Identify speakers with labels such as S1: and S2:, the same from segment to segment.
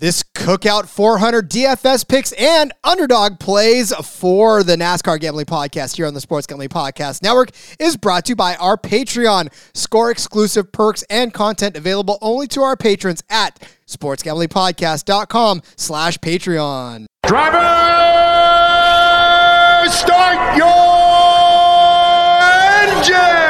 S1: This Cookout 400 DFS picks and underdog plays for the NASCAR Gambling Podcast here on the Sports Gambling Podcast Network is brought to you by our Patreon. Score exclusive perks and content available only to our patrons at sportsgamblingpodcast.com slash Patreon.
S2: Driver, start your engine!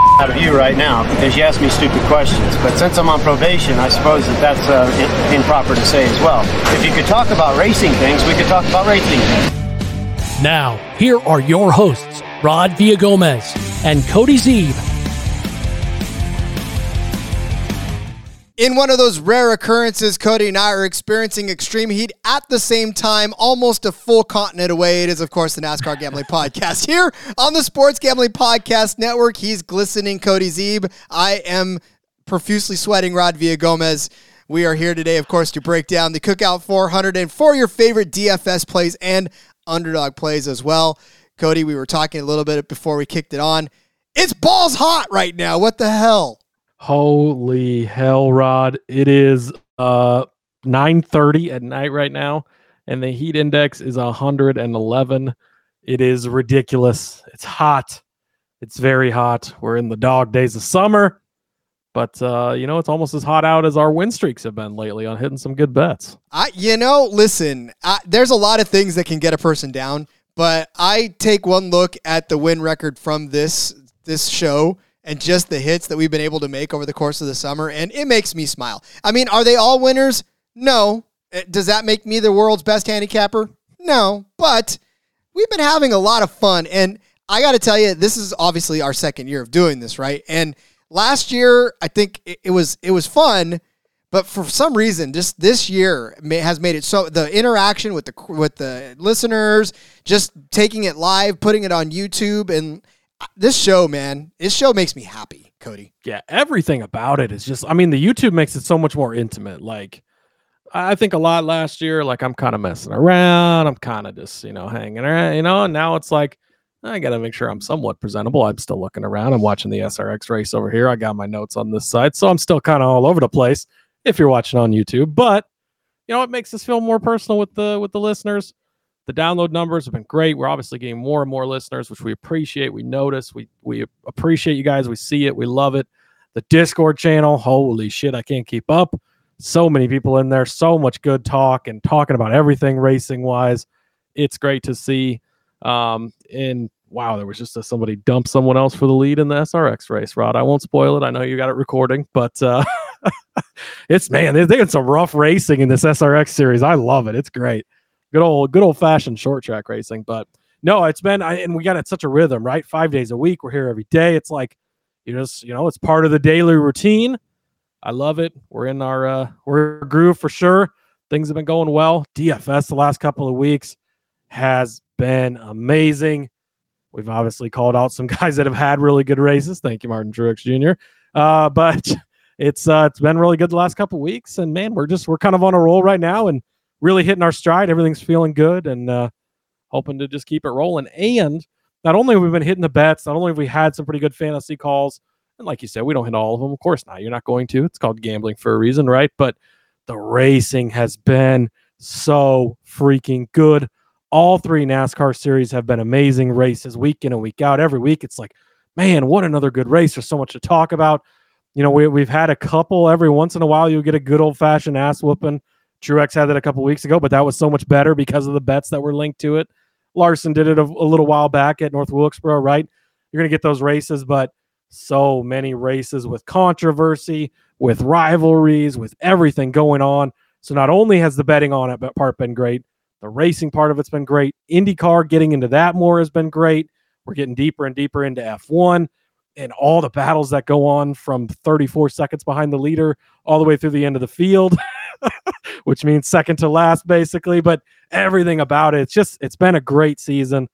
S3: out of you right now because you ask me stupid questions. But since I'm on probation, I suppose that that's uh, improper to say as well. If you could talk about racing things, we could talk about racing things.
S4: Now, here are your hosts, Rod Villagomez and Cody Zeeb.
S1: In one of those rare occurrences, Cody and I are experiencing extreme heat at the same time, almost a full continent away. It is, of course, the NASCAR Gambling Podcast here on the Sports Gambling Podcast Network. He's glistening, Cody Zeeb. I am profusely sweating, Rod Villagomez. We are here today, of course, to break down the Cookout 400 and for your favorite DFS plays and underdog plays as well. Cody, we were talking a little bit before we kicked it on. It's balls hot right now. What the hell?
S5: Holy hell, Rod. It is uh 9:30 at night right now and the heat index is 111. It is ridiculous. It's hot. It's very hot. We're in the dog days of summer. But uh, you know, it's almost as hot out as our win streaks have been lately on hitting some good bets.
S1: I, you know, listen, I, there's a lot of things that can get a person down, but I take one look at the win record from this this show and just the hits that we've been able to make over the course of the summer, and it makes me smile. I mean, are they all winners? No. Uh, Does that make me the world's best handicapper? No. But we've been having a lot of fun, and I got to tell you, this is obviously our second year of doing this, right? And last year, I think it, was it was fun, but for some reason, just this year has made it so the interaction with the with the listeners, just taking it live, putting it on YouTube, and this show, man, this show makes me happy, Cody.
S5: Yeah, everything about it is just I mean, the YouTube makes it so much more intimate. Like I think a lot last year, like I'm kind of messing around. I'm kind of just, you know, hanging around, you know, and now it's like I got to make sure I'm somewhat presentable. I'm still looking around. I'm watching the SRX race over here. I got my notes on this side. So I'm still kind of all over the place if you're watching on YouTube. But, you know, it makes us feel more personal with the with the listeners. The download numbers have been great. We're obviously getting more and more listeners, which we appreciate. We notice. We we appreciate you guys. We see it. We love it. The Discord channel, holy shit, I can't keep up. So many people in there, so much good talk and talking about everything racing wise. It's great to see. Um, and wow, there was just a, somebody dumped someone else for the lead in the SRX race. Rod, I won't spoil it. I know you got it recording, but uh, it's man, they're some rough racing in this SRX series. I love it. It's great. Good old, good old fashioned short track racing. But no, it's been, I, and we got it such a rhythm, right? Five days a week. We're here every day. It's like you just, you know, it's part of the daily routine. I love it. We're in our, uh, we're groove for sure. Things have been going well. DFS the last couple of weeks has been amazing. We've obviously called out some guys that have had really good races. Thank you, Martin Truex Jr. Uh, but it's uh, it's been really good the last couple weeks, and man, we're just we're kind of on a roll right now and really hitting our stride. Everything's feeling good, and uh, hoping to just keep it rolling. And not only have we been hitting the bets, not only have we had some pretty good fantasy calls, and like you said, we don't hit all of them. Of course not. You're not going to. It's called gambling for a reason, right? But the racing has been so freaking good all three NASCAR series have been amazing races week in and week out. Every week, it's like, man, what another good race. There's so much to talk about. You know, we, we've had a couple every once in a while. You'll get a good old fashioned ass whooping. Truex had that a couple weeks ago, but that was so much better because of the bets that were linked to it. Larson did it a, a little while back at North Wilkesboro, right? You're going to get those races, but so many races with controversy, with rivalries, with everything going on. So not only has the betting on it part been great, the racing part of it's been great. IndyCar getting into that more has been great. We're getting deeper and deeper into F1 and all the battles that go on from 34 seconds behind the leader all the way through the end of the field, which means second to last, basically. But everything about it, it's just, it's been a great season.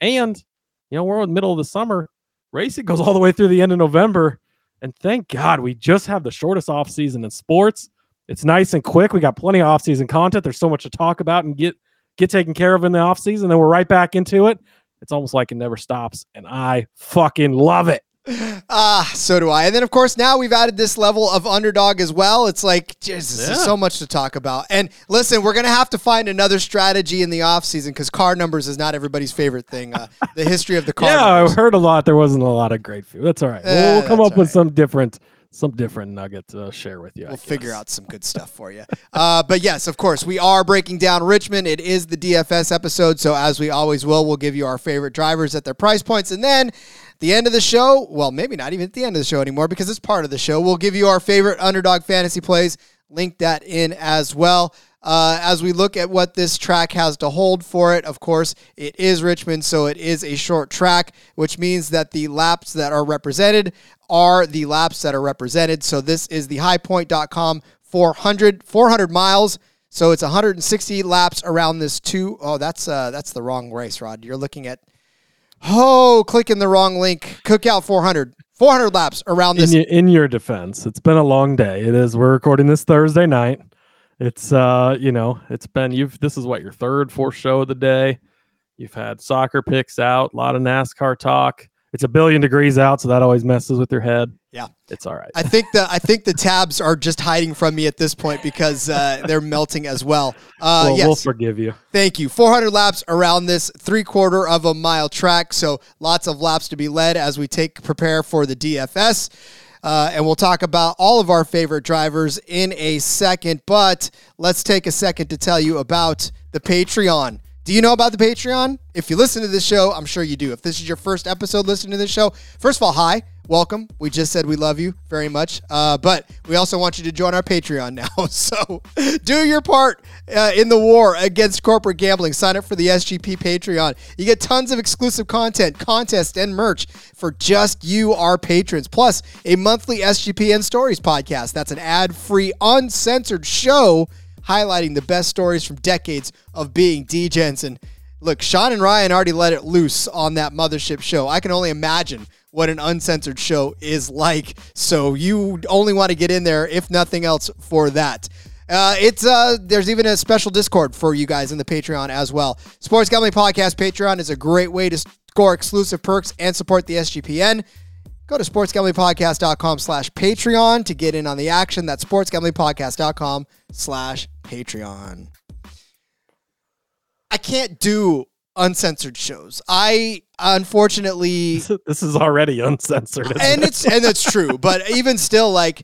S5: And, you know, we're in the middle of the summer. Racing goes all the way through the end of November. And thank God we just have the shortest off season in sports. It's nice and quick. We got plenty of off season content. There's so much to talk about and get get taken care of in the off season. Then we're right back into it. It's almost like it never stops, and I fucking love it.
S1: Ah, so do I. And then, of course, now we've added this level of underdog as well. It's like, Jesus,
S5: Yeah.
S1: so much to talk about. And listen, we're going to have to find another strategy in the offseason because car numbers is not everybody's favorite thing. Uh, the history of the car
S5: yeah,
S1: numbers.
S5: I've heard a lot. There wasn't a lot of great food. That's all right. We'll-
S1: Eh,
S5: we'll come up with
S1: all
S5: some different, some different nugget to share with you.
S1: We'll figure out some good stuff for you. Uh, but yes, of course, we are breaking down Richmond. It is the DFS episode. So, as we always will, we'll give you our favorite drivers at their price points. And then the end of the show, well, maybe not even at the end of the show anymore because it's part of the show, we'll give you our favorite underdog fantasy plays. Link that in as well. Uh, as we look at what this track has to hold for it, of course, it is Richmond, so it is a short track, which means that the laps that are represented are the laps that are represented. So this is the highpoint.com 400, 400 miles. So it's 160 laps around this two. Oh, that's uh, that's the wrong race, Rod. You're looking at. Oh, clicking the wrong link. Cookout 400. 400 laps around
S5: In,
S1: this.
S5: in your defense, it's been a long day. It is. We're recording this Thursday night. It's uh, you know, it's been you've. This is what your third, fourth show of the day. You've had soccer picks out, a lot of NASCAR talk. It's a billion degrees out, so that always messes with your head.
S1: Yeah.
S5: It's all right.
S1: I think the I think the tabs are just hiding from me at this point because uh, they're melting as well. Uh,
S5: well,
S1: yes,
S5: we'll forgive you.
S1: Thank you. 400 laps around this three quarter of a mile track. So lots of laps to be led as we take prepare for the DFS. Uh, and we'll talk about all of our favorite drivers in a second. But let's take a second to tell you about the Patreon. Do you know about the Patreon? If you listen to this show, I'm sure you do. If this is your first episode listening to this show, first of all, hi, welcome. We just said we love you very much. Uh, but we also want you to join our Patreon now. So do your part uh, in the war against corporate gambling. Sign up for the SGP Patreon. You get tons of exclusive content, contests, and merch for just you, our patrons. Plus, a monthly SGP and Stories podcast. That's an ad free, uncensored show highlighting the best stories from decades of being DJs. And look, Sean and Ryan already let it loose on that mothership show. I can only imagine what an uncensored show is like. So you only want to get in there, if nothing else, for that. Uh, it's uh, there's even a special Discord for you guys in the Patreon as well. Sports Gambling Podcast Patreon is a great way to score exclusive perks and support the SGPN. Go to sportsgamblingpodcast.com slash Patreon to get in on the action. That's sportsgamblingpodcast.com slash Patreon. I can't do uncensored shows. I unfortunately
S5: This is already uncensored.
S1: and
S5: it?
S1: it's and it's true, but even still like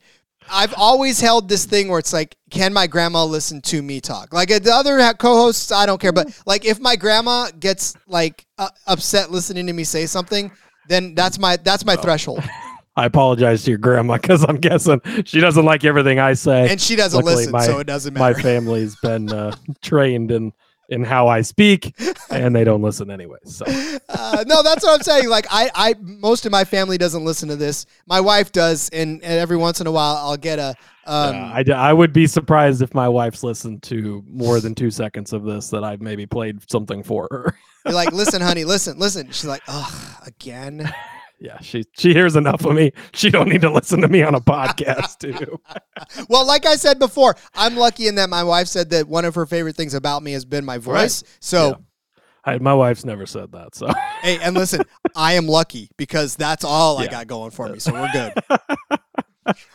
S1: I've always held this thing where it's like, can my grandma listen to me talk? Like uh, the other co-hosts, I don't care, but like if my grandma gets like uh, upset listening to me say something, then that's my that's my threshold.
S5: I apologize to your grandma because I'm guessing she doesn't like everything I say.
S1: And she doesn't
S5: Luckily,
S1: listen,
S5: my-
S1: so it doesn't matter.
S5: my family's been uh, trained in in how I speak, and they don't listen anyway. So
S1: uh, no, that's what I'm saying. Like I, I, most of my family doesn't listen to this. My wife does, and, and every once in a while I'll get a. Um,
S5: uh, I, I would be surprised if my wife's listened to more than two seconds of this that I've maybe played something for her.
S1: You're like, listen, honey, listen, listen. She's like, ugh, again.
S5: yeah, she she hears enough of me. She don't need to listen to me on a podcast too.
S1: Well, like I said before, I'm lucky in that my wife said that one of her favorite things about me has been my voice. So,
S5: Yeah. I, my wife's never said that. So
S1: hey, and listen, I am lucky because that's all I got going for me. So we're good.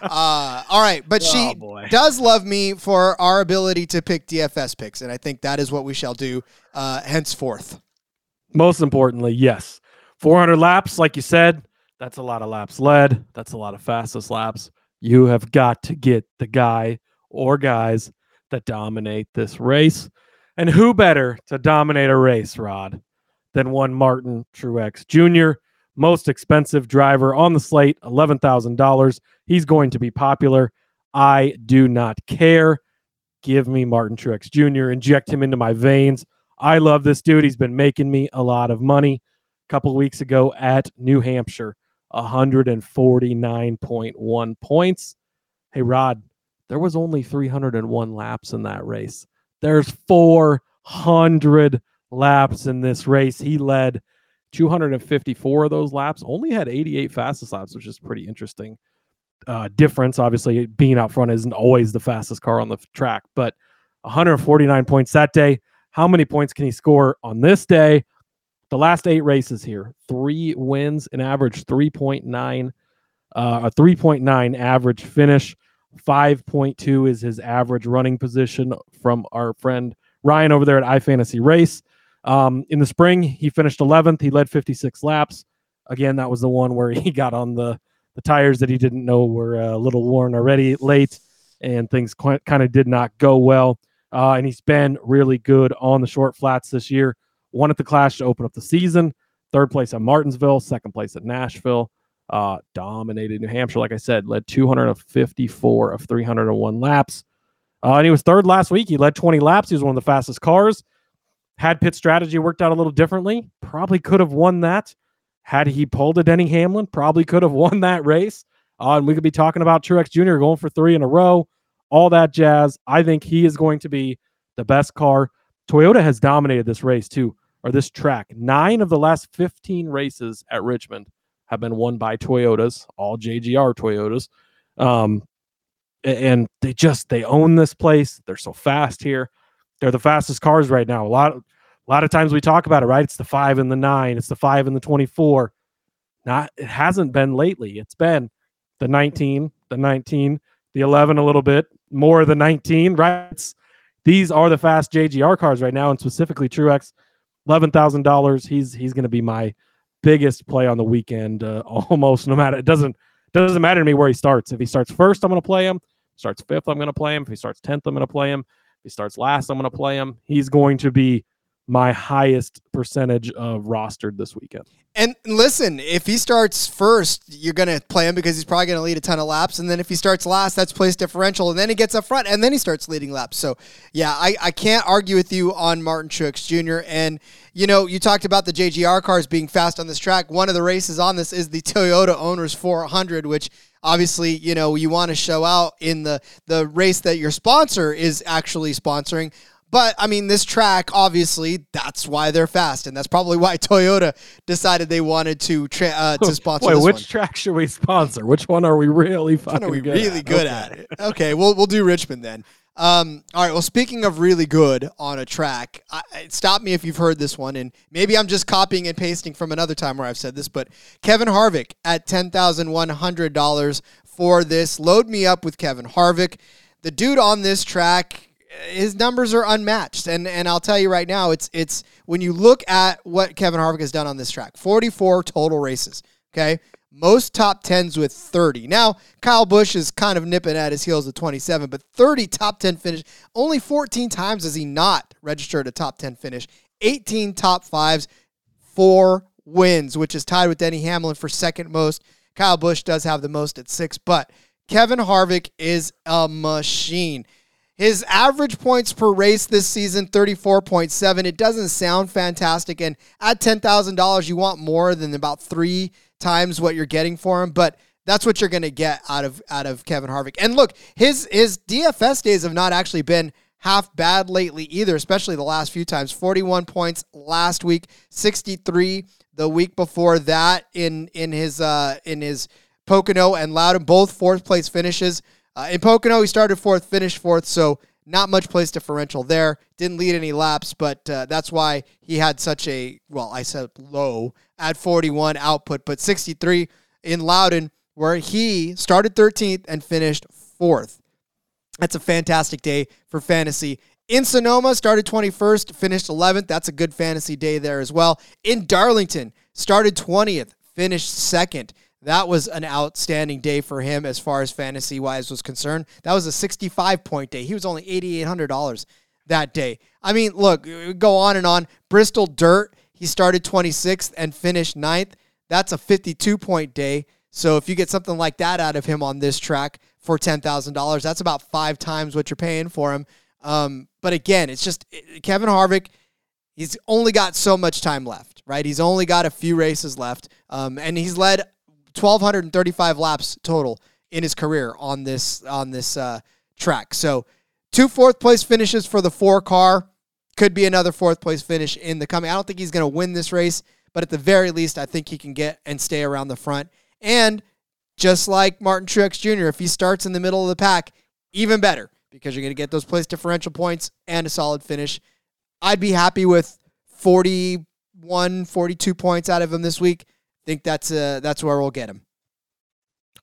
S1: Uh, all right, but
S5: Oh,
S1: she
S5: boy.
S1: does love me for our ability to pick DFS picks, and I think that is what we shall do uh, henceforth.
S5: most importantly, yes, 400 laps, like you said, that's a lot of laps led. That's a lot of fastest laps. You have got to get the guy or guys that dominate this race. And who better to dominate a race, Rod, than one Martin Truex Jr., most expensive driver on the slate, $11,000. He's going to be popular. I do not care. Give me Martin Truex Jr., inject him into my veins. I love this dude. He's been making me a lot of money. Couple weeks ago at New Hampshire, 149.1 points. Hey, Rod, there was only 301 laps in that race. There's 400 laps in this race. He led 254 of those laps, only had 88 fastest laps, which is pretty interesting. Uh, difference, obviously, being out front isn't always the fastest car on the track, but 149 points that day. How many points can he score on this day? The last eight races here, three wins, an average 3.9, uh, a 3.9 average finish. 5.2 is his average running position from our friend Ryan over there at iFantasy Race. Um, in the spring, he finished 11th. He led 56 laps. Again, that was the one where he got on the the tires that he didn't know were a little worn already late, and things kind of did not go well. Uh, and he's been really good on the short flats this year. Won at the Clash to open up the season. Third place at Martinsville. Second place at Nashville. Uh, dominated New Hampshire, like I said, led 254 of 301 laps. Uh, and he was third last week. He led 20 laps. He was one of the fastest cars. Had pit strategy worked out a little differently, probably could have won that. Had he pulled a Denny Hamlin, probably could have won that race. Uh, and we could be talking about Truex Jr. going for three in a row, all that jazz. I think he is going to be the best car. Toyota has dominated this race too, or this track. Nine of the last 15 races at Richmond have been won by Toyotas, all JGR Toyotas. Um, and they just they own this place. They're so fast here. They're the fastest cars right now. A lot of a lot of times we talk about it, right? It's the five and the nine, it's the five and the 24. Not it hasn't been lately. It's been the 19, the 19, the 11 a little bit, more the 19, right? It's, these are the fast JGR cars right now, and specifically Truex, eleven thousand dollars. He's he's going to be my biggest play on the weekend. Uh, almost no matter it doesn't doesn't matter to me where he starts. If he starts first, I'm going to play him. Starts fifth, I'm going to play him. If he starts tenth, I'm going to play him. If he starts last, I'm going to play him. He's going to be my highest percentage of rostered this weekend.
S1: And listen, if he starts first, you're going to play him because he's probably going to lead a ton of laps. And then if he starts last, that's place differential. And then he gets up front and then he starts leading laps. So, yeah, I, I can't argue with you on Martin Truex Jr. And, you know, you talked about the JGR cars being fast on this track. One of the races on this is the Toyota Owners 400, which obviously, you know, you want to show out in the, the race that your sponsor is actually sponsoring. But I mean, this track, obviously, that's why they're fast, and that's probably why Toyota decided they wanted to tra- uh, to sponsor.
S5: Wait, which
S1: one.
S5: track should we sponsor? Which one are we really fucking
S1: Are we
S5: good
S1: really
S5: at?
S1: good
S5: Okay.
S1: at it? Okay, we'll we'll do Richmond then. Um, all right. Well, speaking of really good on a track, I, I- stop me if you've heard this one, and maybe I'm just copying and pasting from another time where I've said this. But Kevin Harvick at ten thousand one hundred dollars for this. Load me up with Kevin Harvick. The dude on this track, his numbers are unmatched, and and I'll tell you right now, it's it's when you look at what Kevin Harvick has done on this track, 44 total races. Okay, most top tens with 30. Now Kyle Busch is kind of nipping at his heels with 27, but 30 top 10 finish. Only 14 times has he not registered a top 10 finish. 18 top fives, four wins, which is tied with Denny Hamlin for second most. Kyle Busch does have the most at six, but Kevin Harvick is a machine. His average points per race this season, 34.7. It doesn't sound fantastic. And at $10,000, you want more than about three times what you're getting for him. But that's what you're going to get out of out of Kevin Harvick. And look, his his DFS days have not actually been half bad lately either, especially the last few times. 41 points last week, 63 the week before that in in his uh in his Pocono and Loudon, both fourth place finishes. Uh, in Pocono, he started fourth, finished fourth, so not much place differential there. Didn't lead any laps, but uh, that's why he had such a, well, I said low at 41 output, but 63 in Loudon, where he started 13th and finished fourth. That's a fantastic day for fantasy. In Sonoma, started 21st, finished 11th. That's a good fantasy day there as well. In Darlington, started 20th, finished second. That was an outstanding day for him as far as fantasy wise was concerned. That was a 65 point day. He was only $8,800 that day. I mean, look, go on and on. Bristol Dirt, he started 26th and finished 9th. That's a 52 point day. So if you get something like that out of him on this track for $10,000, that's about five times what you're paying for him. Um, but again, it's just Kevin Harvick, he's only got so much time left. right? He's only got a few races left, um, and he's led 1,235 laps total in his career on this on this uh, track. So, two fourth place finishes for the four car could be another fourth place finish in the coming. I don't think he's going to win this race, but at the very least, I think he can get and stay around the front. And just like Martin Truex Jr., if he starts in the middle of the pack, even better because you're going to get those place differential points and a solid finish. I'd be happy with 41, 42 points out of him this week. Think that's uh, that's where we'll get him.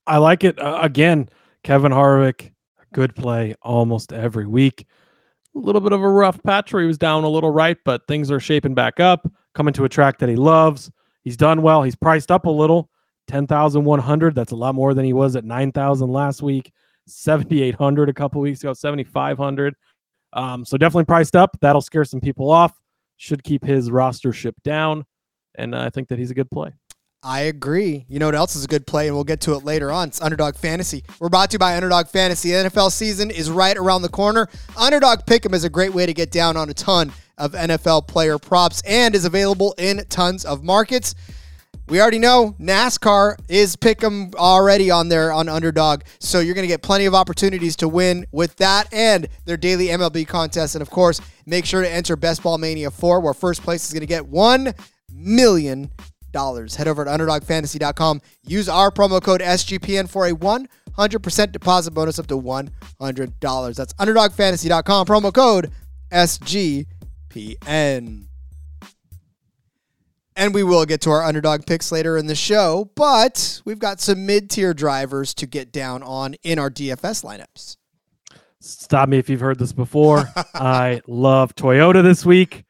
S5: I like it. Uh, again, Kevin Harvick, good play almost every week. A little bit of a rough patch where he was down a little right, but things are shaping back up, coming to a track that he loves. He's done well. He's priced up a little. 10,100. That's a lot more than he was at 9,000 last week. 7,800 a couple weeks ago, 7,500. Um, so definitely priced up. That'll scare some people off. Should keep his rostership down. And I think that he's a good play.
S1: I agree. You know what else is a good play, and we'll get to it later on. It's Underdog Fantasy. We're brought to you by Underdog Fantasy. The NFL season is right around the corner. Underdog Pick'em is a great way to get down on a ton of NFL player props and is available in tons of markets. We already know NASCAR is Pick'em already on there on Underdog, so you're going to get plenty of opportunities to win with that and their daily MLB contest. And of course, make sure to enter Best Ball Mania 4, where first place is going to get one million dollars. Head over to underdogfantasy.com. Use our promo code SGPN for a 100% deposit bonus up to $100. That's underdogfantasy.com. Promo code SGPN. And we will get to our underdog picks later in the show, but we've got some mid tier drivers to get down on in our DFS lineups.
S5: Stop me if you've heard this before. I love Toyota this week.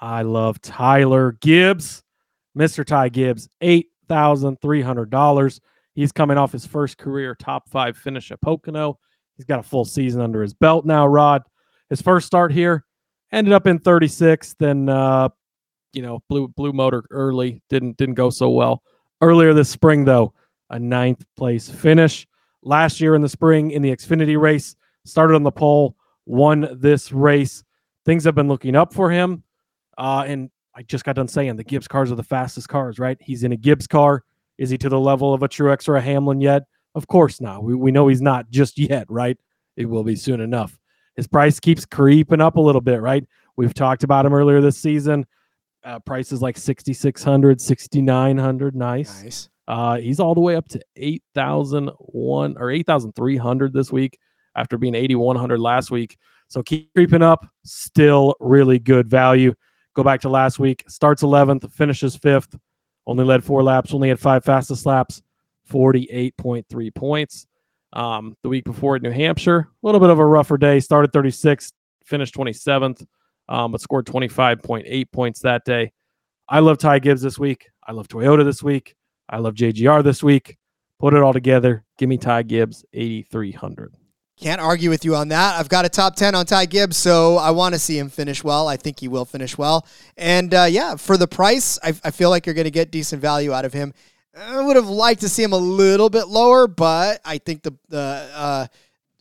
S5: I love Tyler Gibbs. Mr. Ty Gibbs, $8,300. He's coming off his first career top five finish at Pocono. He's got a full season under his belt now, Rod. His first start here ended up in 36, then uh, you know, blue blue motor early, didn't didn't go so well. Earlier this spring, though, a ninth place finish. Last year in the spring in the Xfinity race, started on the pole, won this race. Things have been looking up for him. Uh, and I just got done saying the Gibbs cars are the fastest cars, right? He's in a Gibbs car. Is he to the level of a Truex or a Hamlin yet? Of course not. We, we know he's not just yet, right? It will be soon enough. His price keeps creeping up a little bit, right? We've talked about him earlier this season. Uh, prices like 6600 6900 nice.
S1: Nice.
S5: Uh, he's all the way up to 8001 or 8300 this week after being 8100 last week. So keep creeping up. Still really good value. Go back to last week. Starts 11th, finishes fifth. Only led four laps. Only had five fastest laps. 48.3 points. Um, the week before at New Hampshire, a little bit of a rougher day. Started 36th, finished 27th, um, but scored 25.8 points that day. I love Ty Gibbs this week. I love Toyota this week. I love JGR this week. Put it all together. Give me Ty Gibbs 8,300.
S1: Can't argue with you on that. I've got a top 10 on Ty Gibbs, so I want to see him finish well. I think he will finish well. And uh, yeah, for the price, I, I feel like you're going to get decent value out of him. I would have liked to see him a little bit lower, but I think the, the uh,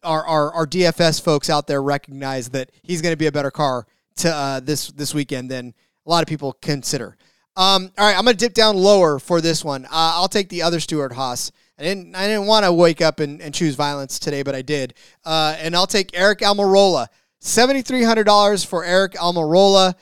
S1: our, our, our DFS folks out there recognize that he's going to be a better car to uh, this this weekend than a lot of people consider. Um, all right, I'm going to dip down lower for this one. Uh, I'll take the other Stewart-Haas. I didn't I didn't want to wake up and, and choose violence today, but I did. Uh, and I'll take Aric Almirola. $7,300 for Aric Almirola.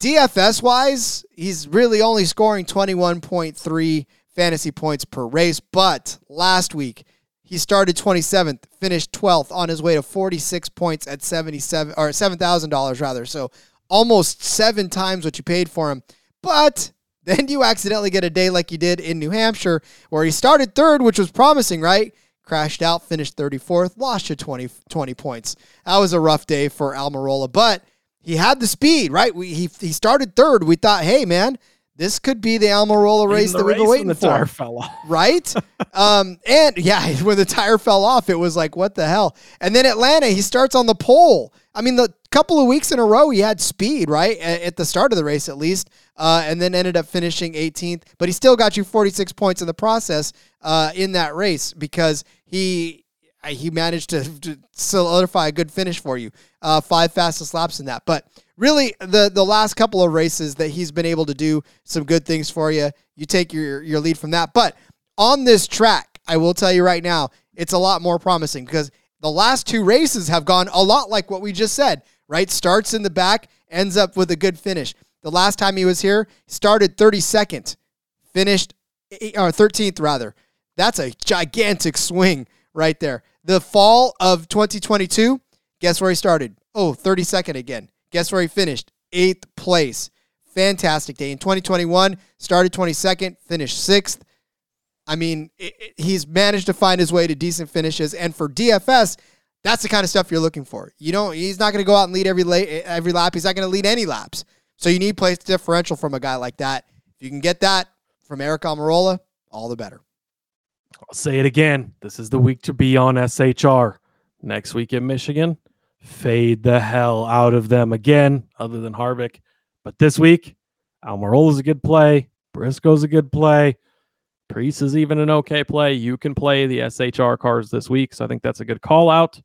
S1: DFS wise, he's really only scoring 21.3 fantasy points per race. But last week, he started 27th, finished 12th on his way to 46 points at 77 or $7,000 rather. So almost seven times what you paid for him. But then you accidentally get a day like you did in New Hampshire, where he started third, which was promising, right? Crashed out, finished 34th, lost you 20, 20 points. That was a rough day for Almirola, but he had the speed, right? We, he, he started third. We thought, hey, man, this could be the Almirola race that we've been waiting
S5: the
S1: for.
S5: tire fell off.
S1: Right? um, and yeah, when the tire fell off, it was like, what the hell? And then Atlanta, he starts on the pole. I mean, the couple of weeks in a row, he had speed, right? At the start of the race, at least, uh, and then ended up finishing 18th. But he still got you 46 points in the process uh, in that race because he he managed to, to solidify a good finish for you. Uh, five fastest laps in that. But really the the last couple of races that he's been able to do some good things for you. You take your your lead from that. But on this track, I will tell you right now, it's a lot more promising because the last two races have gone a lot like what we just said, right? Starts in the back, ends up with a good finish. The last time he was here, started 32nd, finished eh, eh, or 13th rather. That's a gigantic swing right there. The fall of 2022, guess where he started? Oh, 32nd again. Guess where he finished? Eighth place. Fantastic day. In 2021, started 22nd, finished sixth. I mean, it, it, he's managed to find his way to decent finishes. And for DFS, that's the kind of stuff you're looking for. You know, he's not going to go out and lead every every lap. He's not going to lead any laps. So you need place differential from a guy like that. If you can get that from Aric Almirola, all the better.
S5: I'll say it again. This is the week to be on SHR. Next week in Michigan, fade the hell out of them again, other than Harvick. But this week, Almirola's a good play. Briscoe's a good play. Preece is even an okay play. You can play the SHR cars this week. So I think that's a good call out.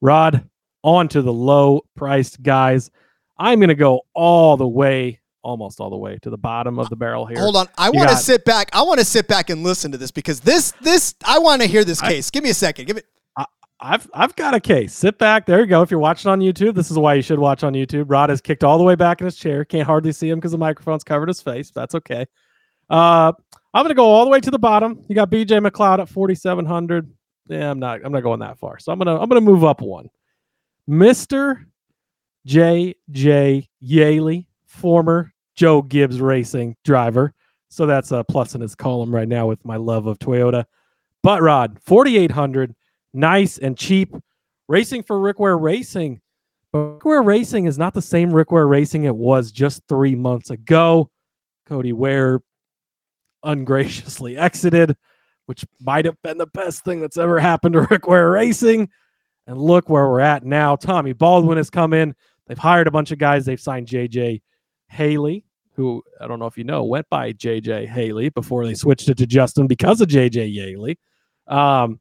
S5: Rod, on to the low priced guys. I'm going to go all the way, almost all the way to the bottom of the barrel here.
S1: Hold on. I want to sit back. I want to sit back and listen to this because this, this, I want to hear this case. I, Give me a second. Give it.
S5: I've I've got a case. Sit back. There you go. If you're watching on YouTube, this is why you should watch on YouTube. Rod is kicked all the way back in his chair. Can't hardly see him because the microphone's covered his face. That's okay. Uh, I'm gonna go all the way to the bottom. You got BJ McLeod at 4,700. Yeah, I'm not. I'm not going that far. So I'm gonna I'm gonna move up one. Mister J.J. Yeley, former Joe Gibbs Racing driver. So that's a plus in his column right now with my love of Toyota. But Rod, 4,800 nice and cheap. Racing for Rick Ware Racing. But Rick Ware Racing is not the same Rick Ware Racing it was just three months ago. Cody Ware ungraciously exited, which might have been the best thing that's ever happened to Rick Ware Racing. And look where we're at now. Tommy Baldwin has come in. They've hired a bunch of guys. They've signed JJ Haley, who I don't know if you know went by JJ Haley before they switched it to Justin because of JJ Yeley. Um,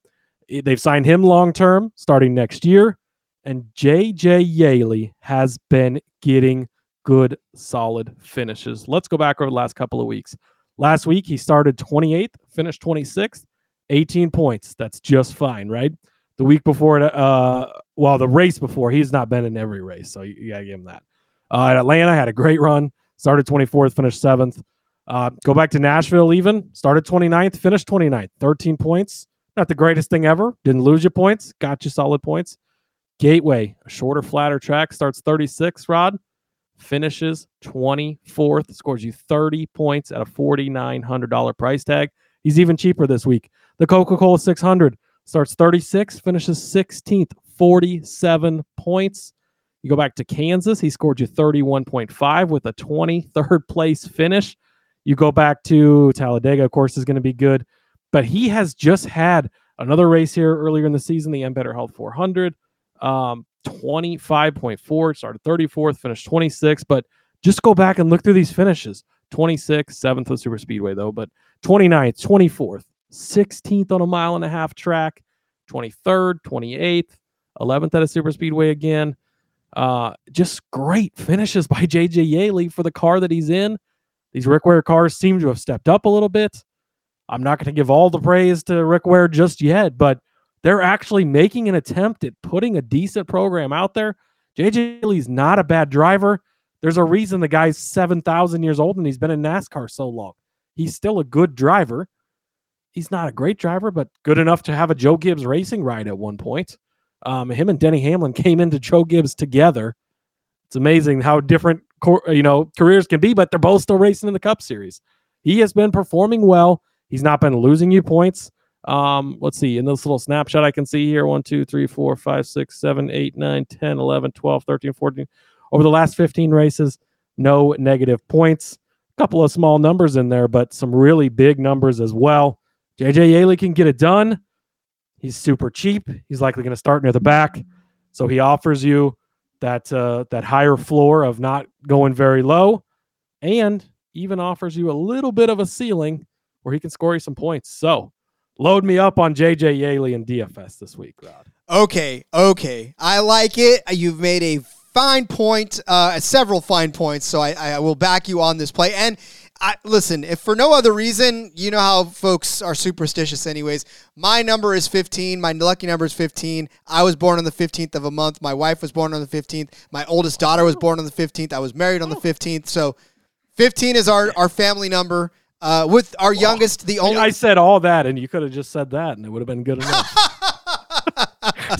S5: They've signed him long term starting next year. And JJ Yeley has been getting good, solid finishes. Let's go back over the last couple of weeks. Last week, he started 28th, finished 26th, 18 points. That's just fine, right? The week before, uh, well, the race before, he's not been in every race. So you, you got to give him that. Uh, at Atlanta, had a great run, started 24th, finished seventh. Uh, go back to Nashville, even started 29th, finished 29th, 13 points. Not the greatest thing ever. Didn't lose your points. Got you solid points. Gateway, a shorter, flatter track, starts 36, Rod. Finishes 24th, scores you 30 points at a $4,900 price tag. He's even cheaper this week. The Coca Cola 600 starts 36, finishes 16th, 47 points. You go back to Kansas, he scored you 31.5 with a 23rd place finish. You go back to Talladega, of course, is going to be good but he has just had another race here earlier in the season, the M Better Health 400. Um, 25.4, started 34th, finished 26th. But just go back and look through these finishes 26th, 7th of Super Speedway, though, but 29th, 24th, 16th on a mile and a half track, 23rd, 28th, 11th at a Super Speedway again. Uh, just great finishes by JJ Yeley for the car that he's in. These Rick Ware cars seem to have stepped up a little bit. I'm not going to give all the praise to Rick Ware just yet, but they're actually making an attempt at putting a decent program out there. JJ Lee's not a bad driver. There's a reason the guy's 7,000 years old and he's been in NASCAR so long. He's still a good driver. He's not a great driver, but good enough to have a Joe Gibbs racing ride at one point. Um, him and Denny Hamlin came into Joe Gibbs together. It's amazing how different you know careers can be, but they're both still racing in the Cup Series. He has been performing well. He's not been losing you points. Um, let's see, in this little snapshot I can see here 1, 2, 3, 4, 5, 6, 7, 8, 9, 10, 11, 12, 13, 14. Over the last 15 races, no negative points. A couple of small numbers in there, but some really big numbers as well. JJ Yeley can get it done. He's super cheap. He's likely going to start near the back. So he offers you that uh, that higher floor of not going very low and even offers you a little bit of a ceiling where he can score you some points. So load me up on JJ Yeley and DFS this week, Rod.
S1: Okay, okay. I like it. You've made a fine point, uh, several fine points. So I, I will back you on this play. And I, listen, if for no other reason, you know how folks are superstitious, anyways. My number is 15. My lucky number is 15. I was born on the 15th of a month. My wife was born on the 15th. My oldest daughter was born on the 15th. I was married on the 15th. So 15 is our, our family number. Uh, with our youngest, the only.
S5: I said all that, and you could have just said that, and it would have been good enough.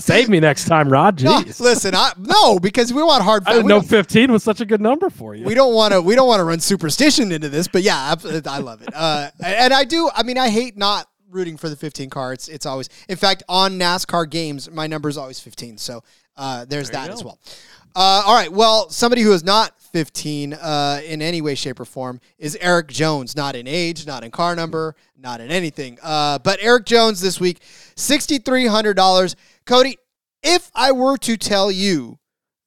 S5: Save me next time, Rod.
S1: No,
S5: Jeez.
S1: listen, I, no, because we want hard.
S5: I didn't know 15 was such a good number for you.
S1: we don't want to we don't want to run superstition into this but yeah I, I love it uh, and i do i mean i hate not rooting for the 15 car it's, it's always in fact on nascar games my number is always 15 so uh, there's
S5: There
S1: that as well uh, all right well somebody who is not 15 uh, in any way shape or form is erik jones. Not in age not in car number not in anything. Uh, but erik jones this week $6300 cody if i were to tell you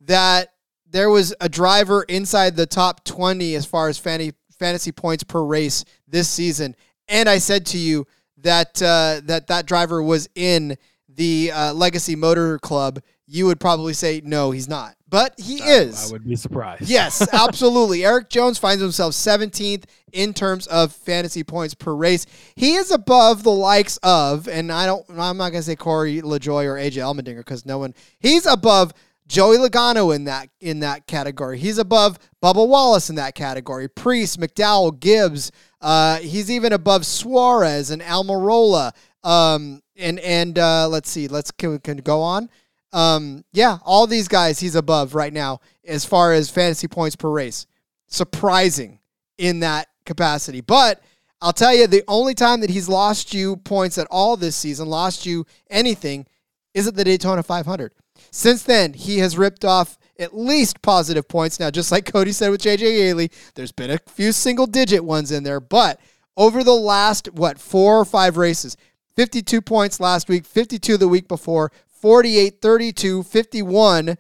S1: that there was a driver inside the top 20 as far as fantasy points per race this season and I said to you that uh, that that driver was in the uh, Legacy Motor Club you would probably say no he's not but he is
S5: I would be surprised.
S1: Yes, absolutely. Erik Jones finds himself 17th in terms of fantasy points per race. He is above the likes of, and I don't, I'm not gonna say Corey LaJoie or AJ Allmendinger because no one. He's above Joey Logano in that in that category. He's above Bubba Wallace in that category. Preece, McDowell, Gibbs. Uh, he's even above Suarez and Almirola. Um, and and uh, let's see, let's can can go on. Um, yeah, all these guys he's above right now as far as fantasy points per race. Surprising in that capacity. But I'll tell you, the only time that he's lost you points at all this season, lost you anything, is at the Daytona 500. Since then, he has ripped off at least positive points. Now, just like Cody said with JJ Yeley, there's been a few single digit ones in there, but over the last, what, four or five races, 52 points last week, 52 the week before, 48, 32, 51,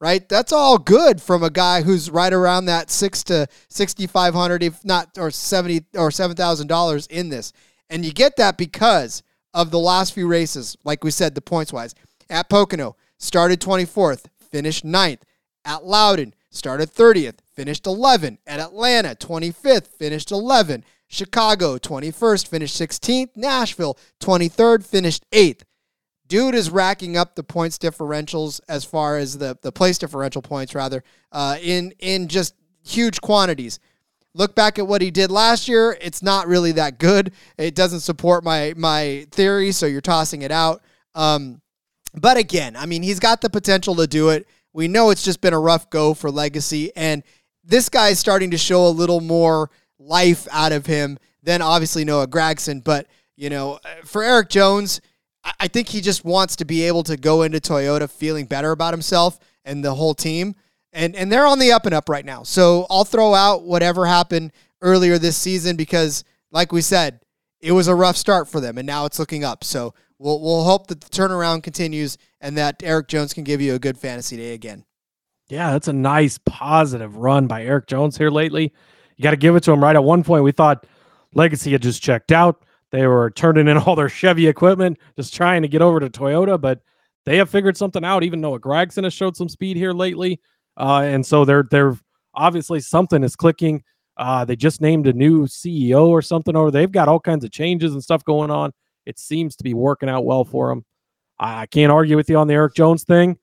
S1: right? That's all good from a guy who's right around that six to 6,500, if not, or 70 or $7,000 in this. And you get that because of the last few races, like we said, the points wise. At Pocono, started 24th, finished 9th. At Loudon, started 30th, finished 11th. At Atlanta, 25th, finished 11th. Chicago, 21st, finished 16th. Nashville, 23rd, finished 8th. Dude is racking up the points differentials as far as the, the place differential points, rather, uh, in, in just huge quantities. Look back at what he did last year. It's not really that good. It doesn't support my my theory, so you're tossing it out. Um, but again, I mean, he's got the potential to do it. We know it's just been a rough go for Legacy, and this guy's starting to show a little more life out of him than obviously Noah Gragson. But you know, for Erik Jones, I- think he just wants to be able to go into Toyota feeling better about himself and the whole team. And and they're on the up and up right now. So I'll throw out whatever happened earlier this season because, like we said, it was a rough start for them, and now it's looking up. So we'll we'll hope that the turnaround continues and that Erik Jones can give you a good fantasy day again.
S5: Yeah, that's a nice positive run by Erik Jones here lately. You got to give it to him. Right at one point, we thought Legacy had just checked out. They were turning in all their Chevy equipment, just trying to get over to Toyota, but they have figured something out. Even Noah Gragson has showed some speed here lately, uh, and so they're they're obviously something is clicking. Uh, they just named a new CEO or something, or they've got all kinds of changes and stuff going on. It seems to be working out well for them. I can't argue with you on the Erik Jones thing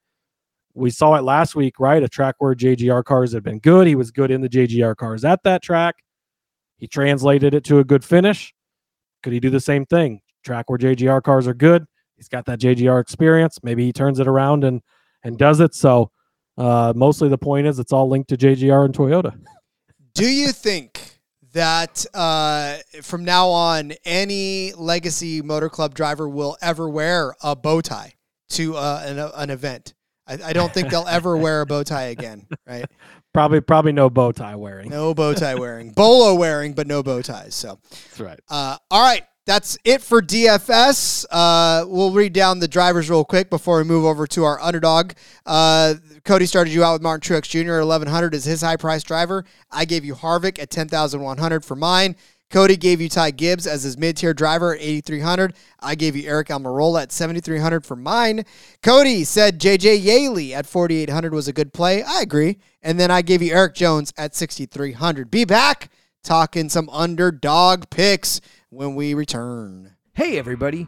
S5: we saw it last week, right? A track where JGR cars had been good. He was good in the JGR cars at that track. He translated it to a good finish. Could he do the same thing? Track where JGR cars are good. He's got that JGR experience. Maybe he turns it around and and does it. So uh, mostly the point is it's all linked to JGR and Toyota.
S1: Do you think that uh, from now on, any legacy motor club driver will ever wear a bow tie to uh, an, an event? I, I don't think they'll ever wear a bow tie again, right?
S5: Probably probably no bow tie wearing.
S1: No bow tie wearing, bolo wearing, but no bow ties. So,
S5: That's right.
S1: uh, all right, that's it for DFS. Uh, we'll read down the drivers real quick before we move over to our underdog. Uh, Cody started you out with Martin Truex Jr. at 1100 as his high price driver. I gave you Harvick at 10,100 for mine. Cody gave you Ty Gibbs as his mid tier driver at 8,300. I gave you Aric Almirola at 7,300 for mine. Cody said JJ Yeley at 4,800 was a good play. I agree. And then I gave you Erik Jones at 6,300. Be back talking some underdog picks when we return.
S2: Hey everybody,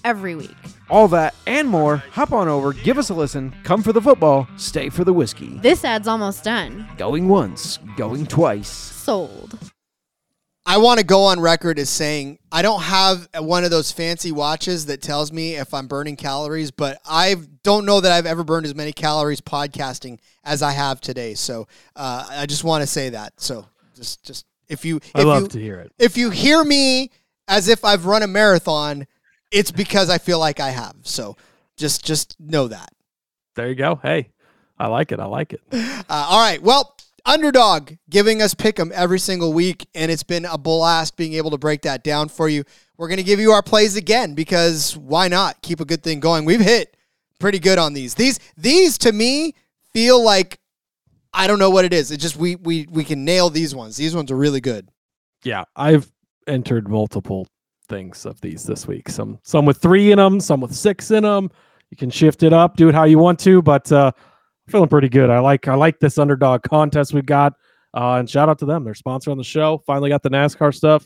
S6: every week.
S2: All that and more, hop on over, give us a listen, come for the football, stay for the whiskey.
S6: This ad's almost done.
S2: Going once, going twice.
S6: Sold.
S1: I want to go on record as saying I don't have one of those fancy watches that tells me if I'm burning calories, but I don't know that I've ever burned as many calories podcasting as I have today. So uh, I just want to say that. So just, just if you, if
S5: I love
S1: you,
S5: to hear it.
S1: if you hear me as if I've run a marathon, it's because I feel like I have. So just, just know that.
S5: There you go. Hey, I like it. I like it.
S1: Uh, all right. Well, underdog giving us pick 'em every single week, and it's been a blast being able to break that down for you. We're going to give you our plays again because why not? Keep a good thing going. We've hit pretty good on these. These these to me feel like I don't know what it is. It's just we we we can nail these ones. These ones are really good.
S5: Yeah, I've entered multiple things of these this week. Some some with three in them, some with six in them. You can shift it up, do it how you want to, but uh, feeling pretty good. I like I like this underdog contest we've got. Uh, and shout out to them. They're sponsor on the show. Finally got the NASCAR stuff.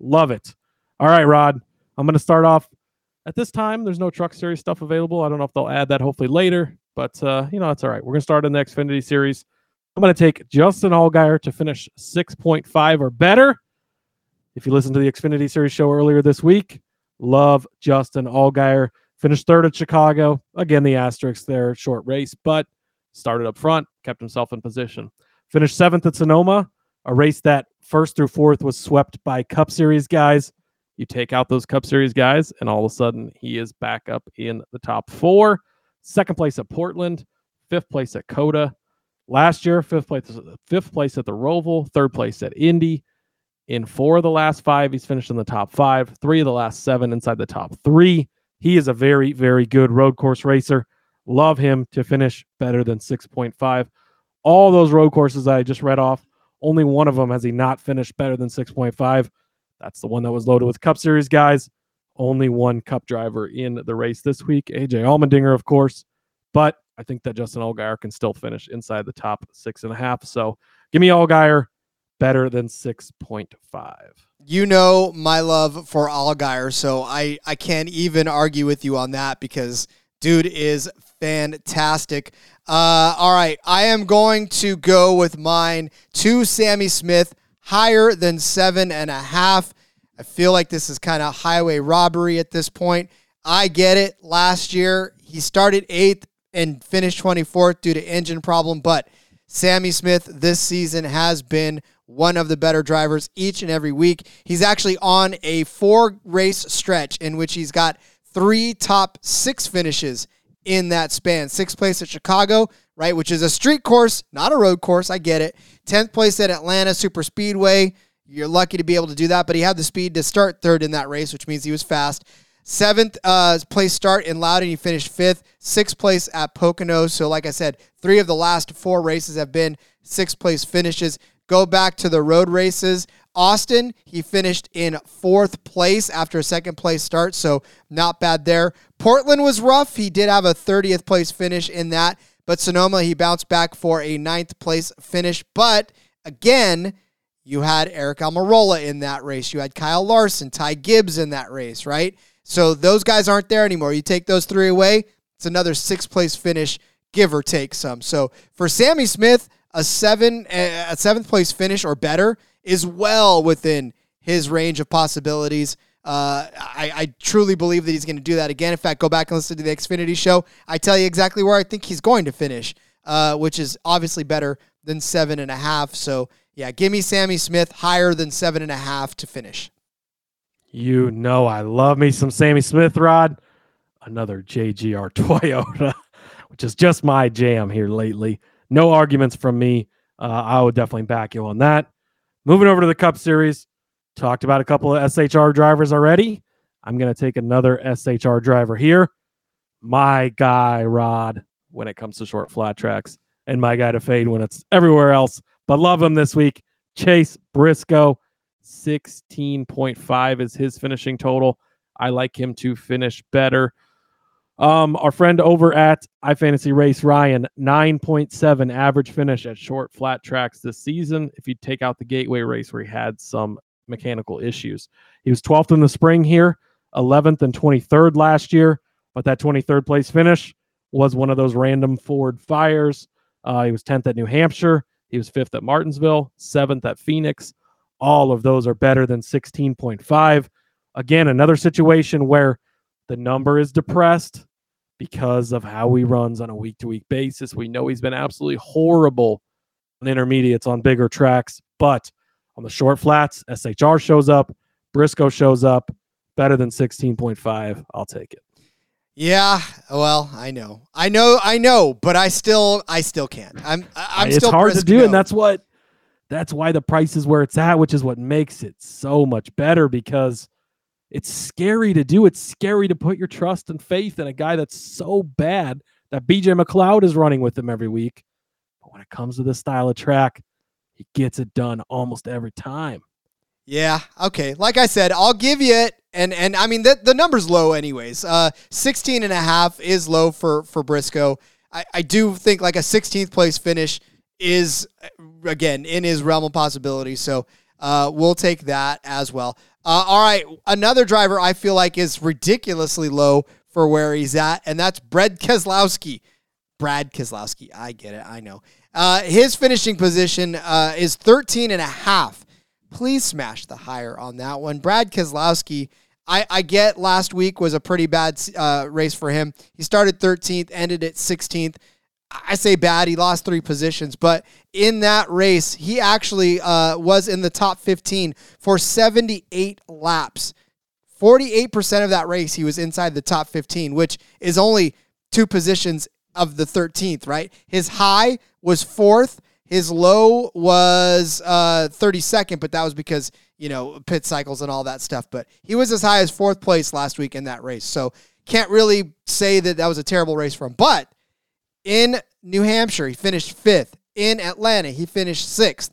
S5: Love it. All right, Rod. I'm going to start off. At this time, there's no Truck Series stuff available. I don't know if they'll add that hopefully later, but uh, you know that's all right. We're going to start in the Xfinity Series. I'm going to take Justin Allgaier to finish 6.5 or better. If you listened to the Xfinity Series show earlier this week, love Justin Allgaier. Finished third at Chicago. Again, the asterisk there, short race, but started up front, kept himself in position. Finished seventh at Sonoma, a race that first through fourth was swept by Cup Series guys. You take out those Cup Series guys, and all of a sudden he is back up in the top four. Second place at Portland, fifth place at COTA. Last year, fifth place, fifth place at the Roval, third place at Indy. In four of the last five, he's finished in the top five. Three of the last seven inside the top three. He is a very, very good road course racer. Love him to finish better than 6.5. All those road courses I just read off, only one of them has he not finished better than 6.5. That's the one that was loaded with Cup Series guys. Only one Cup driver in the race this week, AJ Allmendinger, of course. But I think that Justin Allgaier can still finish inside the top six and a half. So give me Allgaier better than 6.5.
S1: You know my love for Allgaier, so I I can't even argue with you on that because dude is fantastic. Uh, all right, I am going to go with mine to Sammy Smith, higher than seven and a half. I feel like this is kind of highway robbery at this point. I get it. Last year he started eighth and finished 24th due to engine problem, but Sammy Smith this season has been one of the better drivers each and every week. He's actually on a four race stretch in which he's got three top six finishes in that span. Sixth place at Chicago, right, which is a street course, not a road course. I get it. 10th place at Atlanta Super Speedway. You're lucky to be able to do that, but he had the speed to start third in that race, which means he was fast. Seventh uh, place start in Loudon, he finished fifth. Sixth place at Pocono. So, like I said, three of the last four races have been sixth place finishes. Go back to the road races. Austin, he finished in fourth place after a second place start, so not bad there. Portland was rough. He did have a 30th place finish in that, but Sonoma, he bounced back for a ninth place finish. But again, you had Aric Almirola in that race. You had Kyle Larson, Ty Gibbs in that race, right? So those guys aren't there anymore. You take those three away, it's another sixth place finish, give or take some. So for Sammy Smith, a seven a seventh place finish or better is well within his range of possibilities. Uh, I, I truly believe that he's going to do that again. In fact, go back and listen to the Xfinity show. I tell you exactly where I think he's going to finish, uh, which is obviously better than seven and a half. So yeah, give me Sammy Smith higher than seven and a half to finish.
S5: You know I love me some Sammy Smith rod. Another JGR Toyota, which is just my jam here lately. No arguments from me. Uh, I would definitely back you on that. Moving over to the Cup Series, talked about a couple of SHR drivers already. I'm going to take another SHR driver here. My guy, Rod, when it comes to short flat tracks, and my guy to fade when it's everywhere else. But love him this week. Chase Briscoe, 16.5 is his finishing total. I like him to finish better. Um, our friend over at iFantasy Race Ryan, 9.7 average finish at short flat tracks this season. If you take out the gateway race where he had some mechanical issues, he was 12th in the spring here, 11th and 23rd last year, but that 23rd place finish was one of those random Ford fires. Uh, he was 10th at New Hampshire. He was fifth at Martinsville, seventh at Phoenix. All of those are better than 16.5. Again, another situation where the number is depressed because of how he runs on a week to week basis. We know he's been absolutely horrible on intermediates on bigger tracks, but on the short flats, SHR shows up, Briscoe shows up, better than 16.5. I'll take it.
S1: Yeah, well, I know, I know, I know, but I still, I still can't. I'm, I'm
S5: it's
S1: still
S5: hard to do, and that's what, that's why the price is where it's at, which is what makes it so much better because it's scary to do. It's scary to put your trust and faith in a guy that's so bad that BJ McLeod is running with him every week. But when it comes to this style of track, he gets it done almost every time.
S1: Yeah. Okay. Like I said, I'll give you it. And and I mean the the number's low anyways. Uh 16 and a half is low for for Briscoe. I, I do think like a 16th place finish is again in his realm of possibility. So uh we'll take that as well. Uh, all right, another driver I feel like is ridiculously low for where he's at, and that's Brad Keselowski. Brad Keselowski. I get it. I know. Uh, his finishing position uh, is 13 and a half please smash the higher on that one. Brad Keselowski, I, I get last week was a pretty bad uh, race for him. He started 13th, ended at 16th. I say bad. He lost three positions, but in that race, he actually uh, was in the top 15 for 78 laps. 48% of that race, he was inside the top 15, which is only two positions of the 13th, right? His high was fourth his low was uh, 32nd, but that was because, you know, pit cycles and all that stuff. But he was as high as fourth place last week in that race. So can't really say that that was a terrible race for him. But in New Hampshire, he finished fifth. In Atlanta, he finished sixth.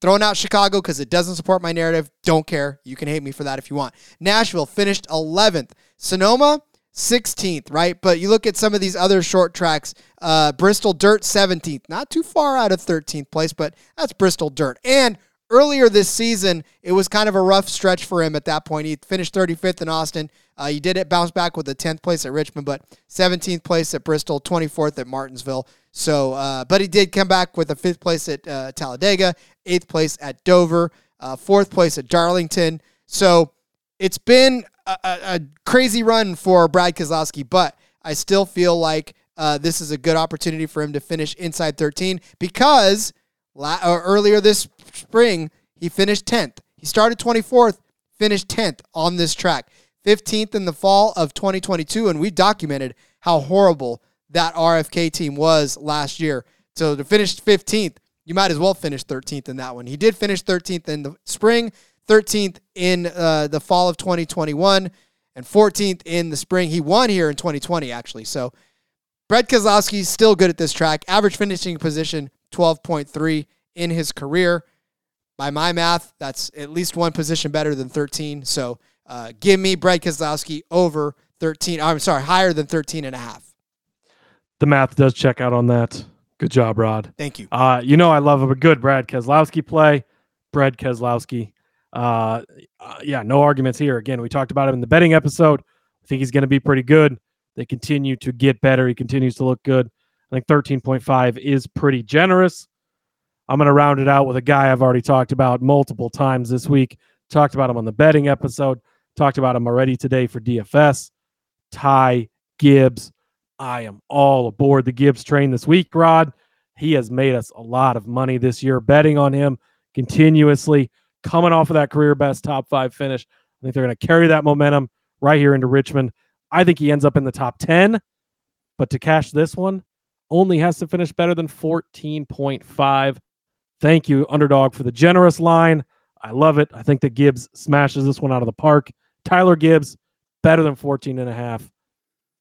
S1: Throwing out Chicago because it doesn't support my narrative. Don't care. You can hate me for that if you want. Nashville finished 11th. Sonoma, 16th, right? But you look at some of these other short tracks, uh, Bristol Dirt 17th, not too far out of 13th place, but that's Bristol Dirt. And earlier this season, it was kind of a rough stretch for him at that point. He finished 35th in Austin. Uh, he did it bounce back with the 10th place at Richmond, but 17th place at Bristol, 24th at Martinsville. So, uh, but he did come back with a fifth place at uh, Talladega, eighth place at Dover, uh, fourth place at Darlington. So it's been a, a, crazy run for Brad Keselowski, but I still feel like uh, this is a good opportunity for him to finish inside 13 because la- earlier this spring he finished 10th. He started 24th, finished 10th on this track, 15th in the fall of 2022, and we documented how horrible that RFK team was last year. So to finish 15th, you might as well finish 13th in that one. He did finish 13th in the spring. 13th in uh, the fall of 2021, and 14th in the spring. He won here in 2020, actually. So Brett Keselowski still good at this track. Average finishing position 12.3 in his career. By my math, that's at least one position better than 13. So uh, give me Brad Keselowski over 13. I'm sorry, higher than 13 and a half.
S5: The math does check out on that. Good job, Rod.
S1: Thank you.
S5: Uh, you know I love a good Brad Keselowski play. Brad Keselowski uh, uh, yeah, no arguments here. Again, we talked about him in the betting episode. I think he's going to be pretty good. They continue to get better. He continues to look good. I think 13.5 is pretty generous. I'm going to round it out with a guy I've already talked about multiple times this week. Talked about him on the betting episode. Talked about him already today for DFS. Ty Gibbs. I am all aboard the Gibbs train this week, Rod. He has made us a lot of money this year betting on him continuously coming off of that career best top five finish. I think they're going to carry that momentum right here into Richmond. I think he ends up in the top 10, but to cash this one, only has to finish better than 14.5. Thank you, underdog, for the generous line. I love it. I think that Gibbs smashes this one out of the park. Tyler Gibbs, better than 14 and a half.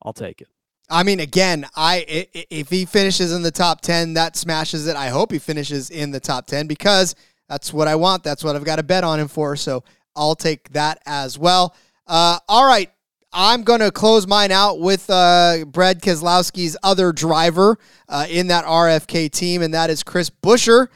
S5: I'll take it.
S1: I mean, again, I if he finishes in the top 10, that smashes it. I hope he finishes in the top 10 because that's what I want. That's what I've got to bet on him for. So I'll take that as well. Uh, all right. I'm going to close mine out with uh, Brad Keselowski's other driver uh, in that RFK team, and that is Chris Buescher.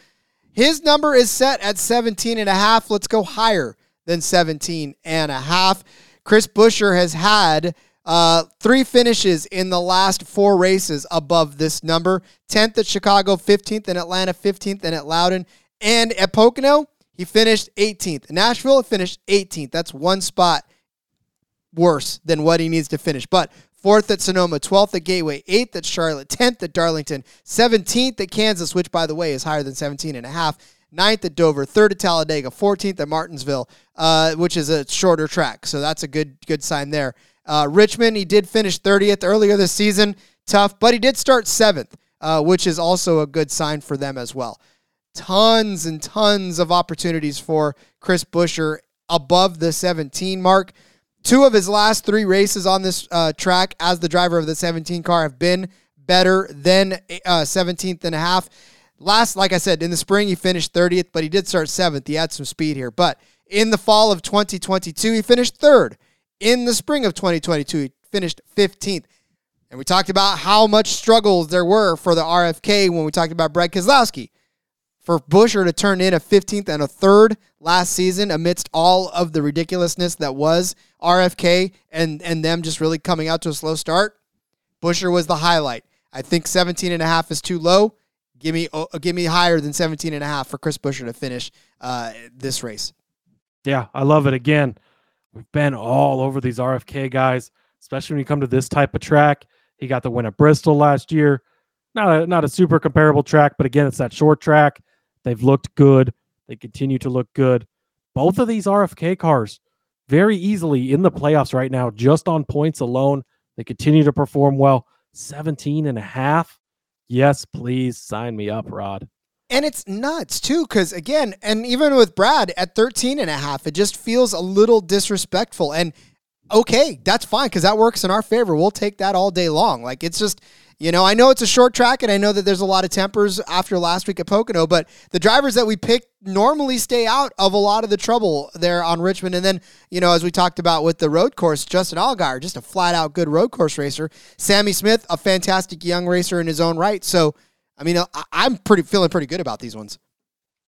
S1: His number is set at 17 and a half. Let's go higher than 17 and a half. Chris Buescher has had uh, three finishes in the last four races above this number 10th at Chicago, 15th in Atlanta, 15th in at Loudon. And at Pocono, he finished 18th. Nashville finished 18th. That's one spot worse than what he needs to finish. But fourth at Sonoma, 12th at Gateway, 8th at Charlotte, 10th at Darlington, 17th at Kansas, which, by the way, is higher than 17 and a half, 9th at Dover, 3rd at Talladega, 14th at Martinsville, uh, which is a shorter track. So that's a good good sign there. Uh, Richmond, he did finish 30th earlier this season. Tough, but he did start 7th, uh, which is also a good sign for them as well. Tons and tons of opportunities for Chris Buescher above the 17 mark. Two of his last three races on this uh, track as the driver of the 17 car have been better than uh, 17th and a half. Last, like I said, in the spring, he finished 30th, but he did start seventh. He had some speed here. But in the fall of 2022, he finished third. In the spring of 2022, he finished 15th. And we talked about how much struggles there were for the RFK when we talked about Brad Keselowski for Buescher to turn in a 15th and a third last season amidst all of the ridiculousness that was RFK and, and them just really coming out to a slow start, Buescher was the highlight. I think 17 and a half is too low. Give me uh, give me higher than 17 and a half for Chris Buescher to finish uh, this race.
S5: Yeah, I love it. Again, we've been all over these RFK guys, especially when you come to this type of track. He got the win at Bristol last year. Not a, not a super comparable track, but again, it's that short track. They've looked good. They continue to look good. Both of these RFK cars very easily in the playoffs right now, just on points alone. They continue to perform well. 17 and a half. Yes, please sign me up, Rod.
S1: And it's nuts too, because again, and even with Brad at 13 and a half, it just feels a little disrespectful. And okay, that's fine because that works in our favor. We'll take that all day long. Like it's just you know, I know it's a short track and I know that there's a lot of tempers after last week at Pocono, but the drivers that we pick normally stay out of a lot of the trouble there on Richmond. And then, you know, as we talked about with the road course, Justin Allgaier, just a flat out good road course racer. Sammy Smith, a fantastic young racer in his own right. So, I mean, I'm pretty feeling pretty good about these ones.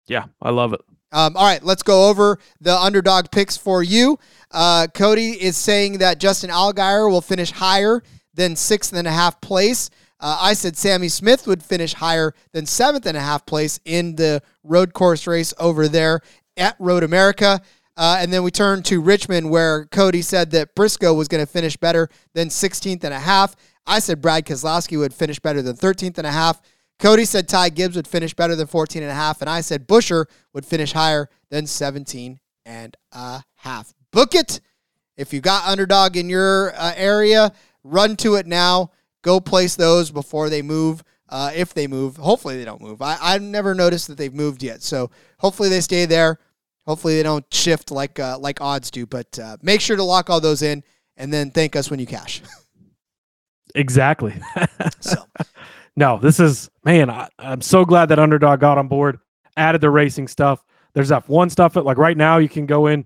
S5: Yeah, I love it.
S1: Um, all right, let's go over the underdog picks for you. Uh, Cody is saying that Justin Allgaier will finish higher than sixth and a half place. Uh, I said Sammy Smith would finish higher than seventh and a half place in the road course race over there at Road America. Uh, and then we turn to Richmond, where Cody said that Briscoe was going to finish better than 16th and a half. I said Brad Keselowski would finish better than 13th and a half. Cody said Ty Gibbs would finish better than 14 and a half. And I said Buescher would finish higher than 17 and a half. Book it. If you got underdog in your uh, area, Run to it now. Go place those before they move. Uh, if they move, hopefully they don't move. I, I've never noticed that they've moved yet, so hopefully they stay there. Hopefully they don't shift like uh, like odds do. But uh, make sure to lock all those in, and then thank us when you cash.
S5: exactly. so, no, this is man. I, I'm so glad that Underdog got on board, added the racing stuff. There's F1 stuff. Like right now, you can go in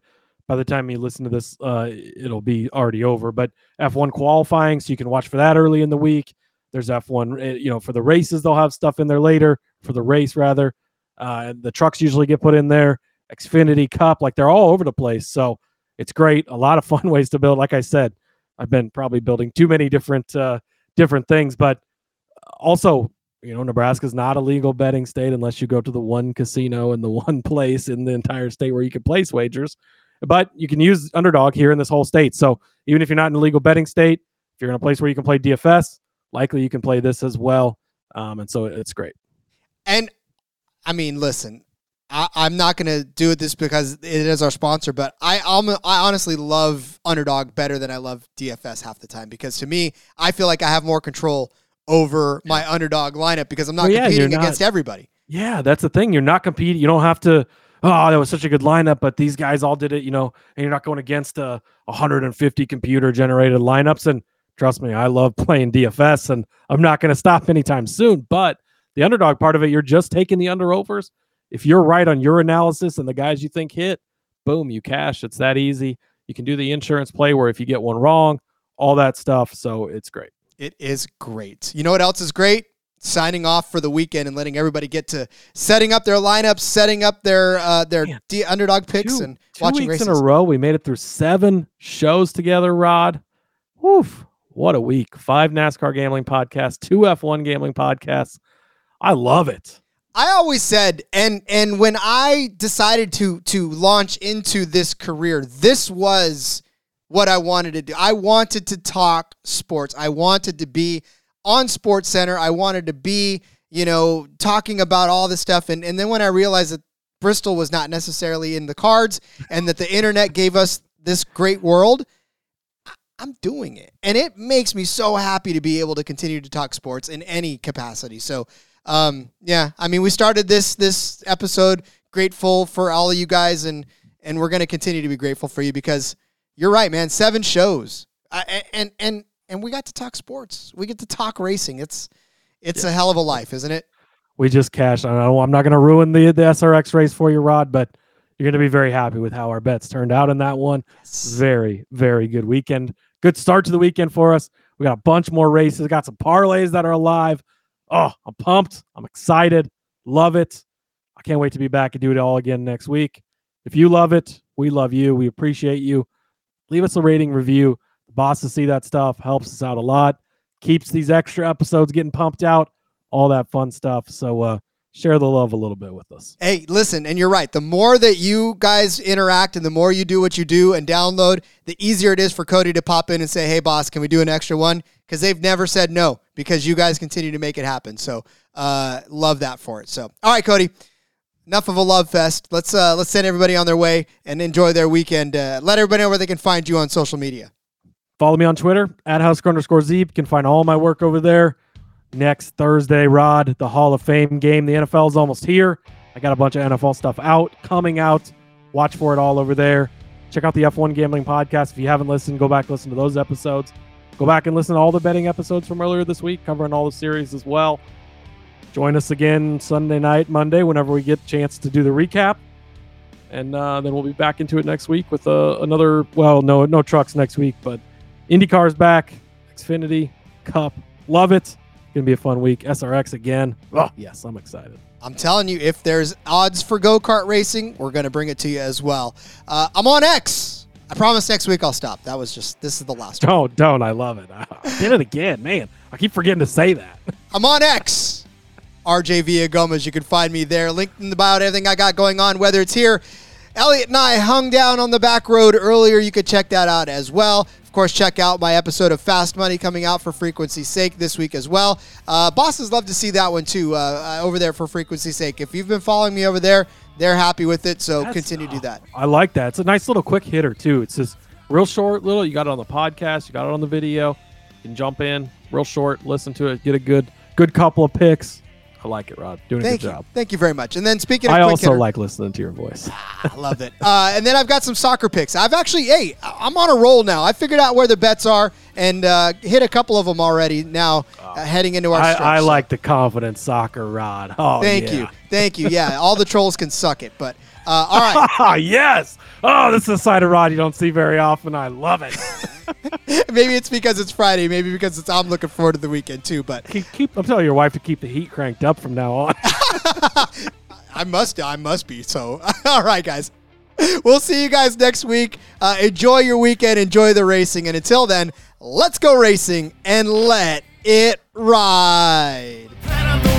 S5: by the time you listen to this, uh, it'll be already over. But F1 qualifying, so you can watch for that early in the week. There's F1, eh, you know, for the races, they'll have stuff in there later for the race, rather. Uh, the trucks usually get put in there. Xfinity Cup, like they're all over the place. So it's great. A lot of fun ways to build. Like I said, I've been probably building too many different uh, different things, but also, you know, Nebraska's not a legal betting state unless you go to the one casino and the one place in the entire state where you can place wagers but you can use underdog here in this whole state. So even if you're not in a legal betting state, if you're in a place where you can play DFS, likely you can play this as well. Um, and so it's great.
S1: And I mean, listen, I, I'm not going to do it this because it is our sponsor, but I I'm, I honestly love Underdog better than I love DFS half the time because to me, I feel like I have more control over my Underdog lineup because I'm not
S5: Well, yeah,
S1: competing
S5: not-
S1: against everybody.
S5: Yeah, that's the thing. You're not competing. You don't have to. Oh, that was such a good lineup, but these guys all did it, you know. And you're not going against a 150 computer generated lineups. And trust me, I love playing DFS, and I'm not going to stop anytime soon. But the underdog part of it, you're just taking the under overs. If you're right on your analysis and the guys you think hit, boom, you cash. It's that easy. You can do the insurance play where if you get one wrong, all that stuff. So it's great.
S1: It is great. You know what else is great? Signing off for the weekend and letting everybody get to setting up their lineups, setting up their uh, their D- underdog picks,
S5: two,
S1: and
S5: two
S1: watching
S5: weeks
S1: races.
S5: in a row. We made it through seven shows together, Rod. Woof. What a week. Five NASCAR gambling podcasts, two F1 gambling podcasts. I love it.
S1: I always said, and and when I decided to to launch into this career, this was what I wanted to do. I wanted to talk sports. I wanted to be on Sports Center. I wanted to be, you know, talking about all this stuff. And and then when I realized that Bristol was not necessarily in the cards, and that the internet gave us this great world. I'm doing it. And it makes me so happy to be able to continue to talk sports in any capacity. So, um, yeah, I mean, we started this this episode grateful for all of you guys, and and we're gonna continue to be grateful for you because you're right, man. Seven shows, I, and and and we got to talk sports. We get to talk racing. It's it's a hell of a life, isn't it?
S5: We just cashed. I know I'm not going to ruin the, the SRX race for you, Rod, but you're going to be very happy with how our bets turned out in that one. Very, very good weekend. Good start to the weekend for us. We got a bunch more races, got some parlays that are alive. Oh, I'm pumped. I'm excited. Love it. I can't wait to be back and do it all again next week. If you love it, we love you. We appreciate you. Leave us a rating review. The bosses see that stuff, helps us out a lot, keeps these extra episodes getting pumped out, all that fun stuff. So uh share the love a little bit with us.
S1: Hey, listen, and you're right. The more that you guys interact and the more you do what you do and download, the easier it is for Cody to pop in and say, "Hey, boss, can we do an extra one?" Because they've never said no because you guys continue to make it happen. So, uh, love that for it. So, all right, Cody. Enough of a love fest. Let's uh, let's send everybody on their way and enjoy their weekend. Uh, let everybody know where they can find you on social media.
S5: Follow me on Twitter at Husker underscore Zeeb. Can find all my work over there. Next Thursday, Rod, the Hall of Fame game. The NFL is almost here. I got a bunch of NFL stuff out, coming out. Watch for it all over there. Check out the F1 Gambling Podcast. If you haven't listened, go back listen to those episodes. Go back and listen to all the betting episodes from earlier this week, covering all the series as well. Join us again Sunday night, Monday, whenever we get a chance to do the recap. And uh, then we'll be back into it next week with uh, another, well, no, no trucks next week, but IndyCar's back, Xfinity, Cup. Love it. Gonna be a fun week. SRX again. Oh, yes, I'm excited.
S1: I'm telling you, if there's odds for go kart racing, we're going to bring it to you as well. Uh, I'm on X. I promise next week I'll stop. That was just, this is the last one.
S5: Don't, don't. I love it. I did it again, man. I keep forgetting to say that.
S1: I'm on X. RJ Villagomez. You can find me there. Linked in the bio, to everything I got going on, whether it's here. Elliot and I hung down on the back road earlier. You could check that out as well. Of course, check out my episode of Fast Money coming out for frequency's sake this week as well. Uh, bosses love to see that one too uh, uh, over there for frequency's sake. If you've been following me over there, they're happy with it. So
S5: That's-
S1: continue to do that.
S5: I like that. It's a nice little quick hitter too. It's just real short, little. You got it on the podcast. You got it on the video. You can jump in, real short, listen to it, get a good, good couple of picks. I like it, Rod. Doing a
S1: Thank
S5: good
S1: you.
S5: job.
S1: Thank you very much. And then speaking of
S5: I also
S1: hitter-
S5: like listening to your voice.
S1: I love it. Uh, and then I've got some soccer picks. I've actually, hey, I'm on a roll now. I figured out where the bets are and uh, hit a couple of them already. Now uh, heading into our
S5: I. I like the confident soccer, Rod. Oh,
S1: Thank
S5: yeah.
S1: you, thank you. Yeah, all the trolls can suck it, but uh, all right.
S5: Ah, yes. Oh, this is a side of Rod you don't see very often. I love it.
S1: maybe it's because it's Friday. Maybe because it's I'm looking forward to the weekend too. But
S5: keep, keep, I'm telling your wife to keep the heat cranked up from now on.
S1: I must, I must be. So, all right, guys. We'll see you guys next week. Uh, enjoy your weekend. Enjoy the racing. And until then, let's go racing and let it ride.
S7: Planet of the